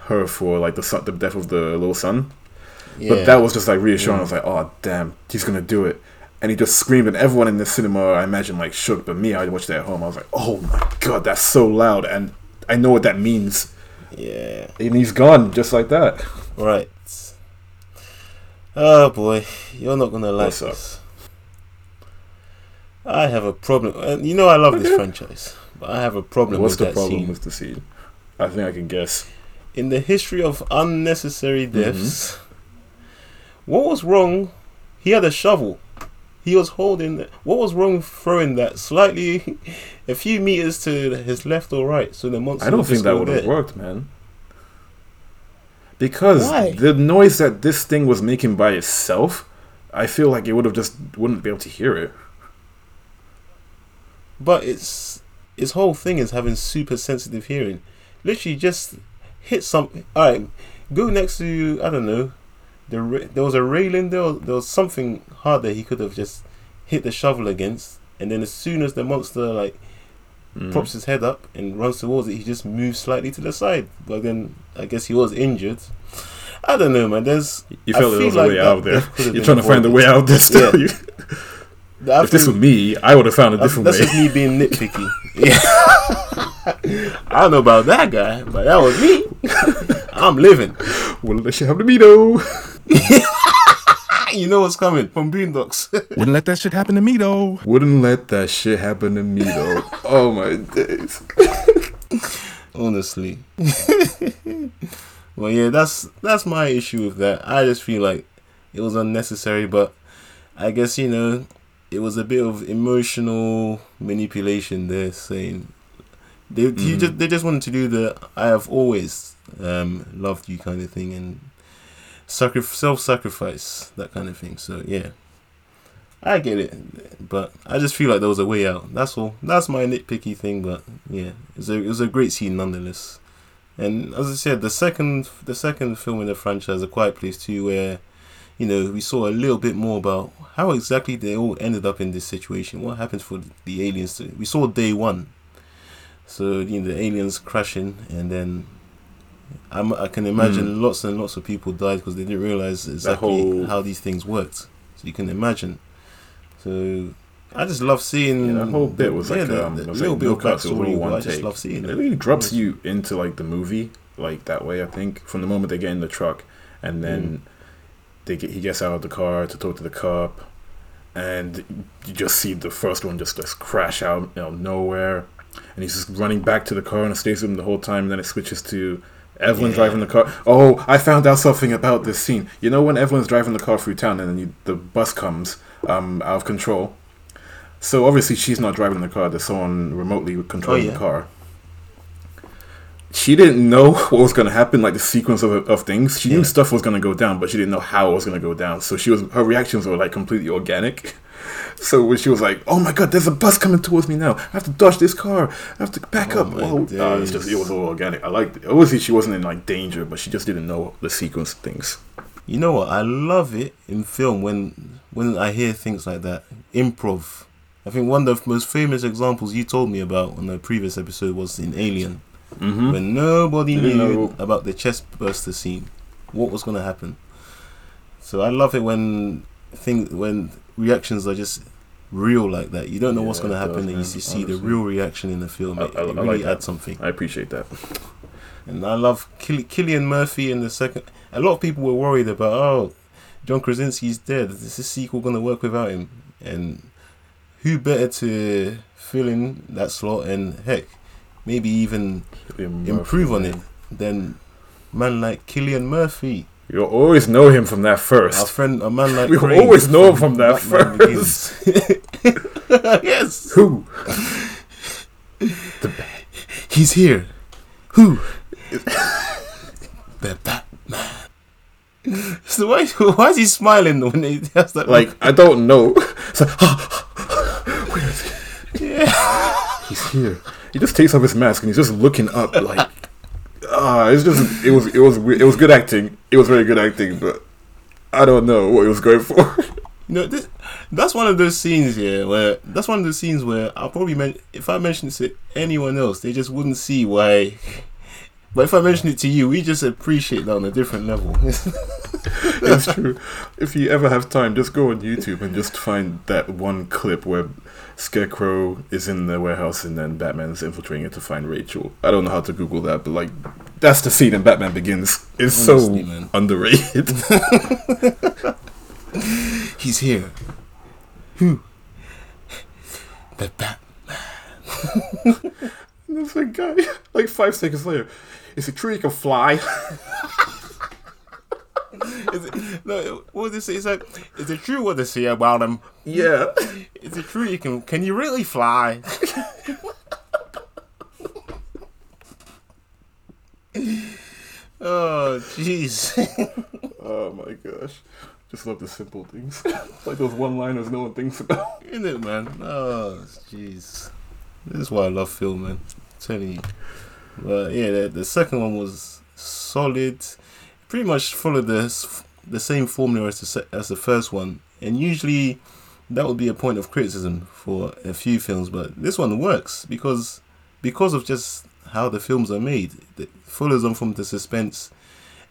her for like the son, the death of the little son. yeah. But that was just like reassuring. Yeah. I was like, oh damn, he's gonna do it. And he just screamed, and everyone in the cinema, I imagine, like shook. But me, I watched it at home. I was like, oh my god, that's so loud, and I know what that means. Yeah. And he's gone just like that. Right. Oh boy, you're not gonna like What's up? this. I have a problem, and you know I love this franchise, but I have a problem What's with the problem scene. with the scene? I think I can guess. In the history of unnecessary Mm-hmm. deaths, what was wrong? He had a shovel. He was holding. The, what was wrong with throwing that slightly, [LAUGHS] a few meters to his left or right? So the monster. I don't think that would have worked, man. Because Why? the noise that this thing was making by itself, I feel like it would have just wouldn't be able to hear it. But it's his whole thing is having super sensitive hearing. Literally, just hit something. All right, go next to I don't know. The there was a railing there. Was, there was something hard that he could have just hit the shovel against, and then as soon as the monster like Mm. props his head up and runs towards it, he just moves slightly to the side. But then I guess he was injured. I don't know, man. There's You felt there was like a way out there. death could have You're trying to find a way out there still. Yeah. [LAUGHS] If this were me, I would have found a That's, different that's way. just me being [LAUGHS] nitpicky. Yeah. I don't know about that guy, but that was me. [LAUGHS] I'm living. Well, let you have the me though. [LAUGHS] You know what's coming from Boondocks. Wouldn't let that shit happen to me though. Wouldn't let that shit happen to me though. oh my days. Honestly. well, yeah, that's that's my issue with that. I just feel like it was unnecessary, but I guess you know it was a bit of emotional manipulation there, saying they he Mhm. just they just wanted to do the "I have always um, loved you" kind of thing and sacri- self-sacrifice that kind of thing. So yeah, I get it, but I just feel like there was a way out. That's all. That's my nitpicky thing, but yeah, it was a it was a great scene nonetheless. And as I said, the second the second film in the franchise, A Quiet Place Two, where you know we saw a little bit more about how exactly they all ended up in this situation. What happened for the aliens? To, we saw day one, so you know the aliens crashing, and then I'm, I can imagine lots and lots of people died because they didn't realize exactly whole- how these things worked. So you can imagine. So I just love seeing Yeah, that whole bit was yeah, like the- um, the little like bit no of cuts, it was all backstory. one I just take. love seeing It it. really drops you into like the movie like that way. I think from the moment they get in the truck and then Mm. They get he gets out of the car to talk to the cop, and you just see the first one just just crash out out of nowhere, and he's just running back to the car and it stays with him the whole time. And then it switches to Evelyn Yeah. driving the car. Oh, I found out something about this scene. You know when Evelyn's driving the car through town and then you, the bus comes um, out of control. So obviously she's not driving the car. There's someone remotely controlling Oh, yeah. the car. She didn't know [LAUGHS] what was going to happen, like the sequence of, of things. She Yeah. knew stuff was going to go down, but she didn't know how it was going to go down. So she was her reactions were like completely organic. [LAUGHS] So when she was like, "Oh my god, there's a bus coming towards me now! I have to dodge this car! I have to back Oh up!" Oh. Uh, it's just it was all organic. I liked it. Obviously, she wasn't in like danger, but she just didn't know the sequence of things. You know what? I love it in film when when I hear things like that. Improv. I think one of the most famous examples you told me about on the previous episode was in Alien, Mm-hmm. when nobody knew know. about the chest burster scene, what was going to happen. So I love it when things when reactions are just real like that. You don't know what's going to happen, and you see see the real reaction in the film. I- It, I- it I really like that. adds something. I appreciate that. And I love Kill- Cillian Murphy in the second. A lot of people were worried about, oh, John Krasinski's dead. Is this sequel going to work without him? And who better to fill in that slot and heck, maybe even improve on it than man like Cillian Murphy, You'll always know him from that our first. friend, a man like [LAUGHS] We always know him from that Batman first. [LAUGHS] Yes, Who? The He's here. Who? [LAUGHS] the Batman. So why, why is he smiling when he has that? Like I don't know. It's like, yeah. he's here. He just takes off his mask and he's just looking up like. [LAUGHS] Ah, it's just it was it was it was good acting. It was very good acting, but I don't know what he was going for. [LAUGHS] You know, this, that's one of those scenes here where that's one of those scenes where I'll probably men- if I mention it to anyone else, they just wouldn't see why. But if I mention it to you, we just appreciate that on a different level. [LAUGHS] it's true. If you ever have time, just go on YouTube and just find that one clip where Scarecrow is in the warehouse and then Batman's infiltrating it to find Rachel. I don't know how to Google that, but like that's the scene in Batman Begins. It's Honestly, so man. underrated. [LAUGHS] He's here. Who? The Bat. And [LAUGHS] there's a guy, like five seconds later, is it true you can fly? [LAUGHS] Is it, no, what they say? It's like, is it true what they say about him? Yeah. [LAUGHS] Is it true you can? Can you really fly? [LAUGHS] oh, jeez. Oh my gosh. Just love the simple things. like those one liners no one thinks about. Isn't it, man? Oh, jeez. This is why I love film, man. I'm telling you. But yeah, the, the second one was solid. Pretty much followed the the same formula as the as the first one, and usually that would be a point of criticism for a few films. But this one works because because of just how the films are made. It follows on from the suspense.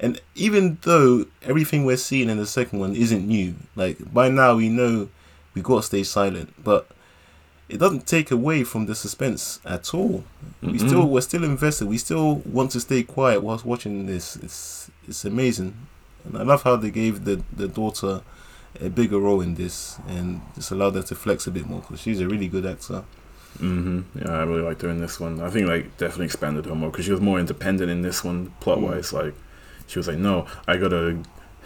And even though everything we're seeing in the second one isn't new, like by now we know we got to stay silent, but it doesn't take away from the suspense at all. We Mm-mm. still we're still invested. We still want to stay quiet whilst watching this. It's it's amazing, and I love how they gave the the daughter a bigger role in this and just allowed her to flex a bit more because she's a really good actor. hmm Yeah, I really liked her in this one. I think like definitely expanded her more because she was more independent in this one plot wise. Like she was like, no, I gotta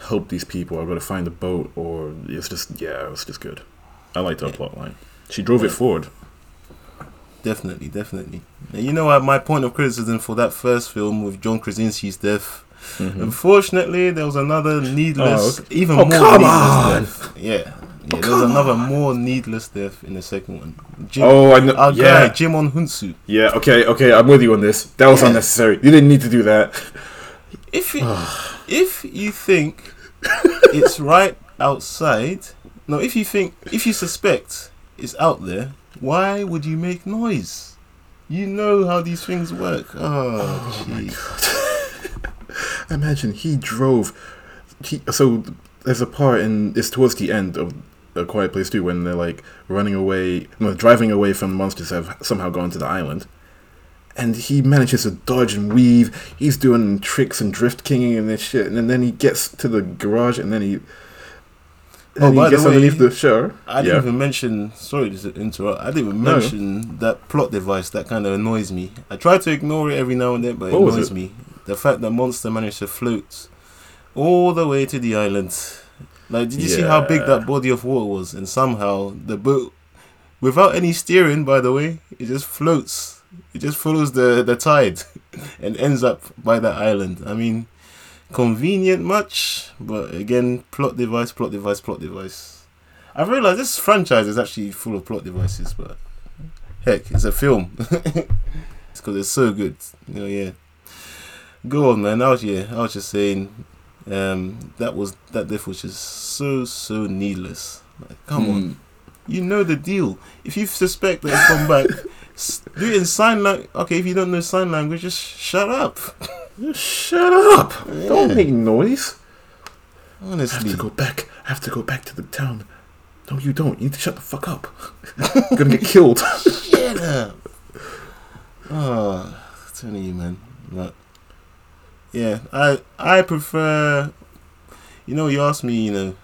help these people. I gotta find a boat, or it's just yeah, it was just good. I liked her Yeah. plot line. She drove it forward. Definitely, definitely. And you know what? My point of criticism for that first film with John Krasinski's death. Mhm. Unfortunately, there was another needless, Oh, even Oh, more come needless on! death. Yeah, yeah. there was another more needless death in the second one. Jim, Oh, I know. our yeah, guy Djimon Hounsou. yeah. Okay, okay. I'm with you on this. That was Yeah. unnecessary. You didn't need to do that. If you, if you think it's right outside, no, if you think if you suspect it's out there, why would you make noise? You know how these things work. Oh, oh jeez. [LAUGHS] Imagine he drove. He so there's a part in it's towards the end of a Quiet Place too when they're like running away, no, driving away from monsters that have somehow gone to the island, and he manages to dodge and weave. He's doing tricks and drift kinging and this shit, and then he gets to the garage and then he. Oh, by the way, underneath the shower. I didn't even mention. Sorry to interrupt. I didn't even No. mention that plot device that kind of annoys me. I try to ignore it every now and then, but it What was annoys it? me. The fact that Monster managed to float all the way to the island. Like, did you see how big that body of water was? And somehow the boat, without any steering, by the way, it just floats. It just follows the the tide, [LAUGHS] and ends up by that island. I mean, convenient much, but again, plot device, plot device, plot device. I've realized this franchise is actually full of plot devices, but heck, it's a film. [LAUGHS] it's because it's so good. You know, yeah. Go on, man. I was yeah, I was just saying, um, that was that death was just so so needless. Like, come on, Mm. you know the deal. If you suspect that it's come back, do it in sign language. Okay, if you don't know sign language, just shut up. [LAUGHS] Just shut up! Yeah. Don't make noise. I have Honestly, to go back. I have to go back to the town. No, you don't. You need to shut the fuck up. You're [LAUGHS] gonna get killed. shut up. Oh, I'm telling you, man. But yeah, I I prefer. You know, you asked me. You know,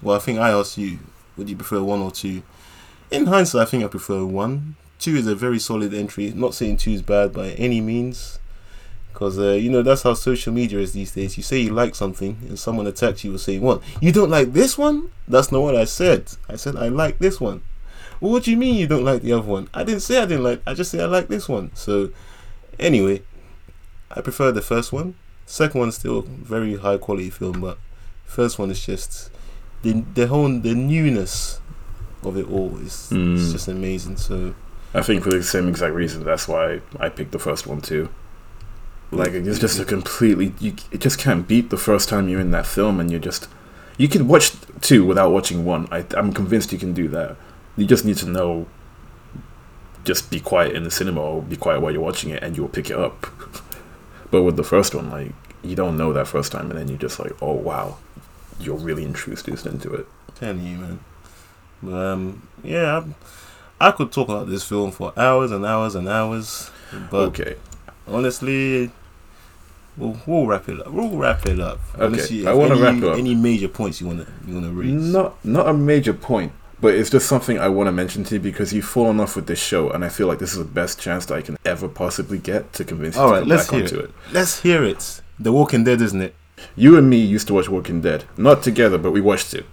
well, I think I asked you. Would you prefer one or two? In hindsight, I think I prefer one. Two is a very solid entry. Not saying two is bad by any means. Because, uh, you know, that's how social media is these days. You say you like something, and someone attacks you with saying, What? You don't like this one? That's not what I said. I said, I like this one. Well, what do you mean you don't like the other one? I didn't say I didn't like. I just said I like this one. So, anyway, I prefer the first one. Second one's still very high quality film, but first one is just the the whole the newness of it all is Mm. it's just amazing. So I think for the same exact reason, that's why I picked the first one too. Like it's just a completely you it just can't beat the first time you're in that film, and you're just you can watch two without watching one. I, I'm convinced you can do that. You just need to know. Just be quiet in the cinema, or be quiet while you're watching it, and you'll pick it up. [LAUGHS] but with the first one, like you don't know that first time, and then you're just like, oh wow, you're really introduced into it. telling you, man. But, um, yeah, I, I could talk about this film for hours and hours and hours, but okay, honestly, we'll, we'll wrap it up. We'll wrap it up. Okay, Honestly, I wanna any- wrap it up. Any major points you wanna you wanna raise? Not not a major point, but it's just something I want to mention to you because you've fallen off with this show, and I feel like this is the best chance that I can ever possibly get to convince you All to right, come let's back hear onto it. it. Let's hear it. The Walking Dead, isn't it? You and me used to watch Walking Dead, not together, but we watched it.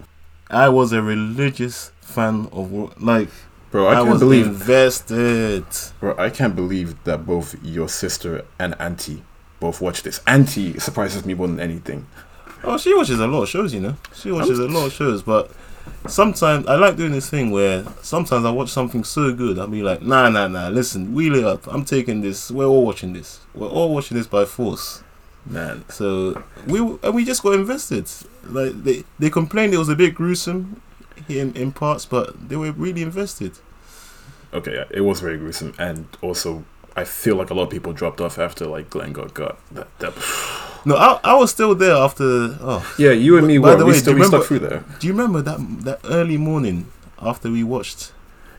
I was a religious fan of wa- like Bro, I, I, can't believe, invested. bro, I can't believe that both your sister and auntie both watched this. Auntie surprises me more than anything. Oh, she watches a lot of shows, you know. She watches a lot of shows, but sometimes I like doing this thing where sometimes I watch something so good, I'll be like, nah, nah, nah. Listen, wheel it up. I'm taking this. We're all watching this. We're all watching this by force. Man, So we and we just got invested. Like they they complained it was a bit gruesome in in parts, but they were really invested. okay, yeah, it was very gruesome, and also I feel like a lot of people dropped off after like Glenn got got. That, that, [SIGHS] No, I I was still there after. Oh, yeah, you and me By were. the we way, still do we you stuck remember- through there. do you remember that that early morning after we watched?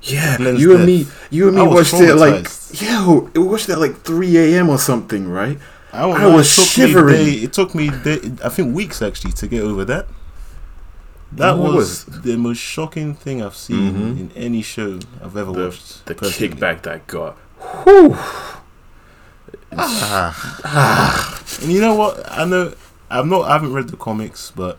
Yeah, Glenn's you and death. me, you and me watched it like yeah, we watched it at like three a.m. or something, right? I, I was it shivering. Day, it took me, day, I think, weeks actually to get over that. That What was, was- the most shocking thing I've seen Mhm. in any show I've ever The- watched. The personally. kickback that got. Whew. And you know what? I know I'm not. I haven't read the comics, but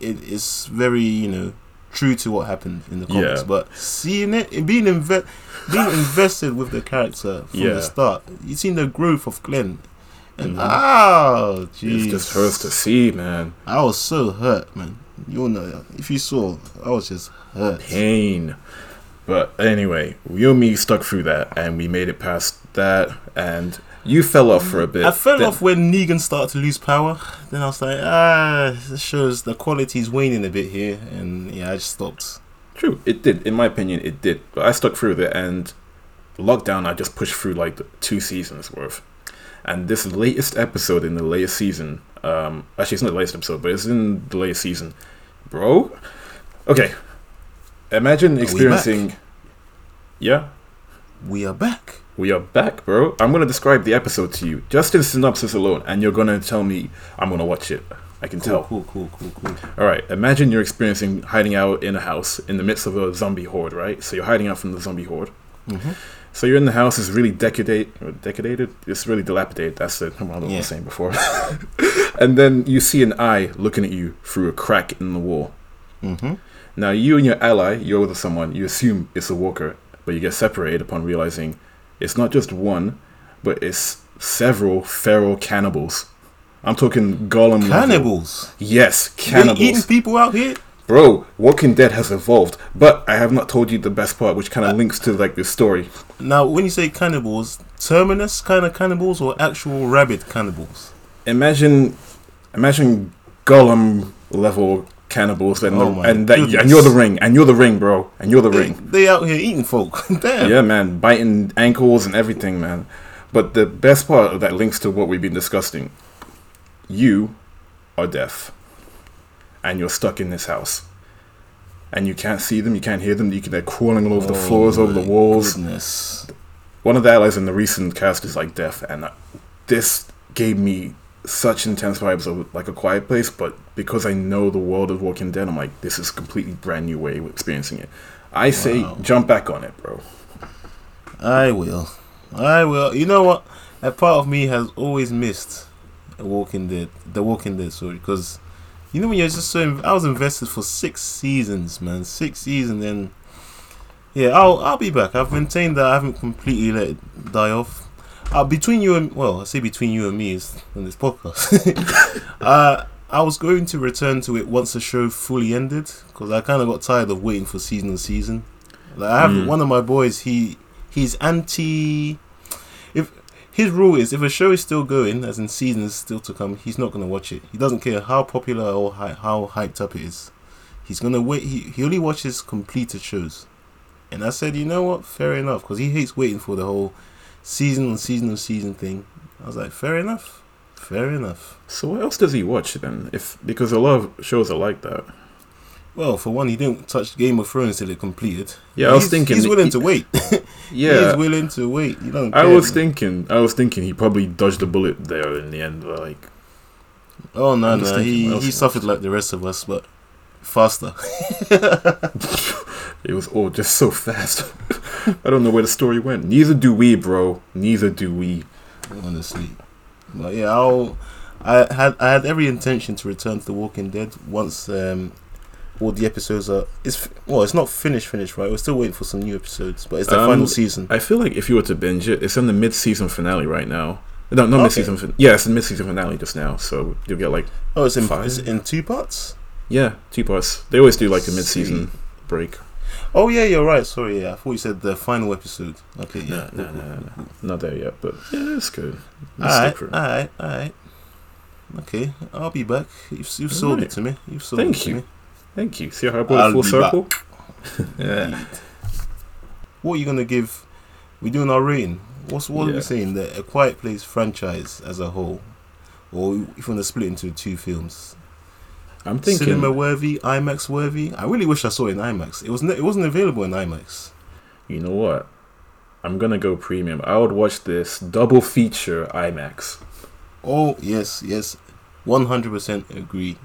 it is very you know true to what happened in the comics. Yeah. But seeing it, and being inve- being [SIGHS] invested with the character from Yeah. the start, you've seen the growth of Glenn. And Mhm. oh, It's just hurts to see, man. I was so hurt, man. You know, if you saw, I was just hurt. Pain. But anyway, you and me stuck through that, and we made it past that, and you fell off for a bit. I fell Then- off when Negan started to lose power. Then I was like, ah, this shows the quality's waning a bit here, and yeah, I just stopped. True, it did. In my opinion, it did. But I stuck through it, and lockdown, I just pushed through like two seasons worth. And this latest episode in the latest season, um, actually, it's not the latest episode, but it's in the latest season, bro. Okay, imagine we experiencing. Yeah, We are back. we are back, bro. I'm gonna describe the episode to you, just in synopsis alone, and you're gonna tell me I'm gonna watch it. I can Cool, tell. cool, cool, cool, cool. All right, imagine you're experiencing hiding out in a house in the midst of a zombie horde, right? So you're hiding out from the zombie horde. hmm So you're in the house. It's really decadate, decadated. It's really dilapidated. That's the what I Yeah. was saying before. [LAUGHS] and then you see an eye looking at you through a crack in the wall. hmm Now you and your ally, you're with someone. You assume it's a walker, but you get separated upon realizing it's not just one, but it's several feral cannibals. I'm talking level. Cannibals. Yes, They eating people out here. Bro, Walking Dead has evolved, but I have not told you the best part, which kind of links to like this story. Now, when you say cannibals, terminus kind of cannibals or actual rabbit cannibals? Imagine, imagine Gollum level cannibals, and Oh the, and that, and you're the ring, and you're the ring, bro, and you're the They, ring. they out here eating folk. [LAUGHS] Damn. Yeah, man, biting ankles and everything, man. But the best part that links to what we've been discussing, you are deaf, and you're stuck in this house. And you can't see them, you can't hear them. You can, they're crawling all over the Oh floors, over the walls. Goodness. one of the allies in the recent cast is like deaf, and uh, this gave me such intense vibes of like a quiet place. But because I know the world of Walking Dead, I'm like, this is a completely brand new way of experiencing it. I say, Wow. jump back on it, bro. I will. I will. You know what? A part of me has always missed Walking Dead. The Walking Dead, sorry, because you know when you're just so. In- I was invested for six seasons, man. Six seasons, and yeah, I'll I'll be back. I've maintained that I haven't completely let it die off. Uh, between you and well, I say between you and me is on this podcast. [LAUGHS] uh, I was going to return to it once the show fully ended because I kind of got tired of waiting for season to season. Like I have Mm. one of my boys. He he's anti. His rule is if a show is still going, as in seasons still to come, he's not gonna watch it. He doesn't care how popular or hy- how hyped up it is. He's gonna wait. He he only watches completed shows. And I said, you know what? Fair enough, because he hates waiting for the whole season and season and season thing. I was like, fair enough, fair enough. So what else does he watch then? If because a lot of shows are like that. Well, for one, he didn't touch Game of Thrones till it completed. Yeah, I was He's- thinking he's willing he- to wait. [LAUGHS] Yeah, he's willing to wait. You don't. I care, was man. thinking, I was thinking he probably dodged a bullet there in the end. Like, Oh no, no, thinking he else he he suffered like the rest of us, but faster. [LAUGHS] it was all just so fast. [LAUGHS] I don't know where the story went. Neither do we, bro. Neither do we. honestly. But yeah, I'll I had I had every intention to return to The Walking Dead once um, all the episodes are. It's well, it's not finished, finished, right? We're still waiting for some new episodes, but it's the Um, final season. I feel like if you were to binge it, it's in the mid-season finale right now. No, not Okay. mid-season. Fin- yeah, it's the mid-season finale just now. So you'll get like Oh, it's in five. it's in two parts. yeah, two parts. They always do like a mid-season break. Oh yeah, you're right. Sorry, yeah, I thought you said the final episode. Okay, yeah. no, no, no, no. Not there yet, but yeah, it's good. All right, all right, all right. Okay, I'll be back. You've, you've sold it to me. You've sold Thank it to you. me. Thank you. See how I brought I'll it full circle? [LAUGHS] yeah. What are you gonna give? We're doing our rating. What's what are we saying? The A Quiet Place franchise as a whole, or if you want to split into two films, I'm thinking. cinema worthy, IMAX worthy. I really wish I saw it in IMAX. It wasn't. It wasn't available in IMAX. You know what? I'm gonna go premium. I would watch this double feature IMAX. Oh yes, yes, one hundred percent agree.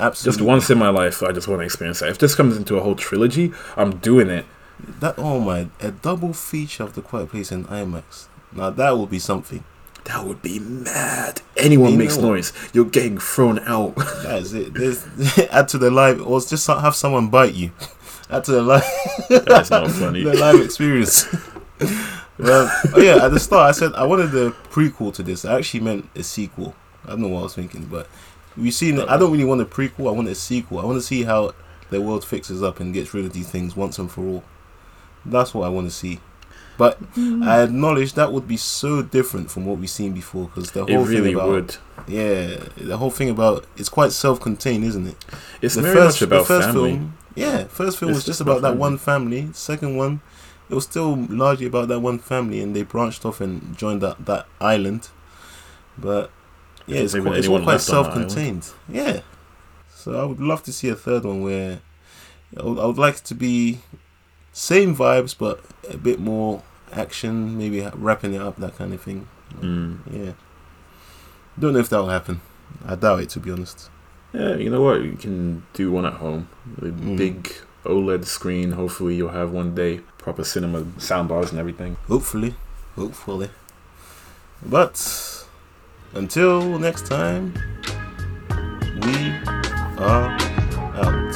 Absolutely. Just once in my life, I just want to experience that. If this comes into a whole trilogy, I'm doing it. That oh my, a double feature of The Quiet Place in IMAX. Now that would be something. That would be mad. Anyone You makes know- noise, you're getting thrown out. [LAUGHS] That is it. There's [LAUGHS] add to the live, or just have someone bite you. [LAUGHS] Add to the live. That's not funny. the live experience. well, oh yeah, at the start I said I wanted the prequel to this. I actually meant a sequel. I don't know what I was thinking, but we've seen. I don't really want a prequel. I want a sequel. I want to see how the world fixes up and gets rid of these things once and for all. That's what I want to see. But mm. I acknowledge that would be so different from what we've seen before because the It whole really thing about would. yeah, the whole thing about it's quite self-contained, isn't it? It's the very first, much about the first family. film, yeah, first film It's was just just about about that family. one family. Second one, it was still largely about that one family, and they branched off and joined that that island. But yeah, it's, quite, it's all quite left on the self-contained. Yeah, so I would love to see a third one where I would, I would like it to be same vibes, but a bit more action, maybe wrapping it up, that kind of thing. Mm. Yeah, don't know if that will happen. I doubt it, to be honest. Yeah, you know what? You can do one at home. A Mm. big OLED screen. Hopefully, you'll have one day proper cinema sound bars and everything. Hopefully. Hopefully. But until next time, we are out.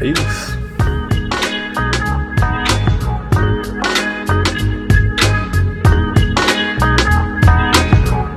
Peace.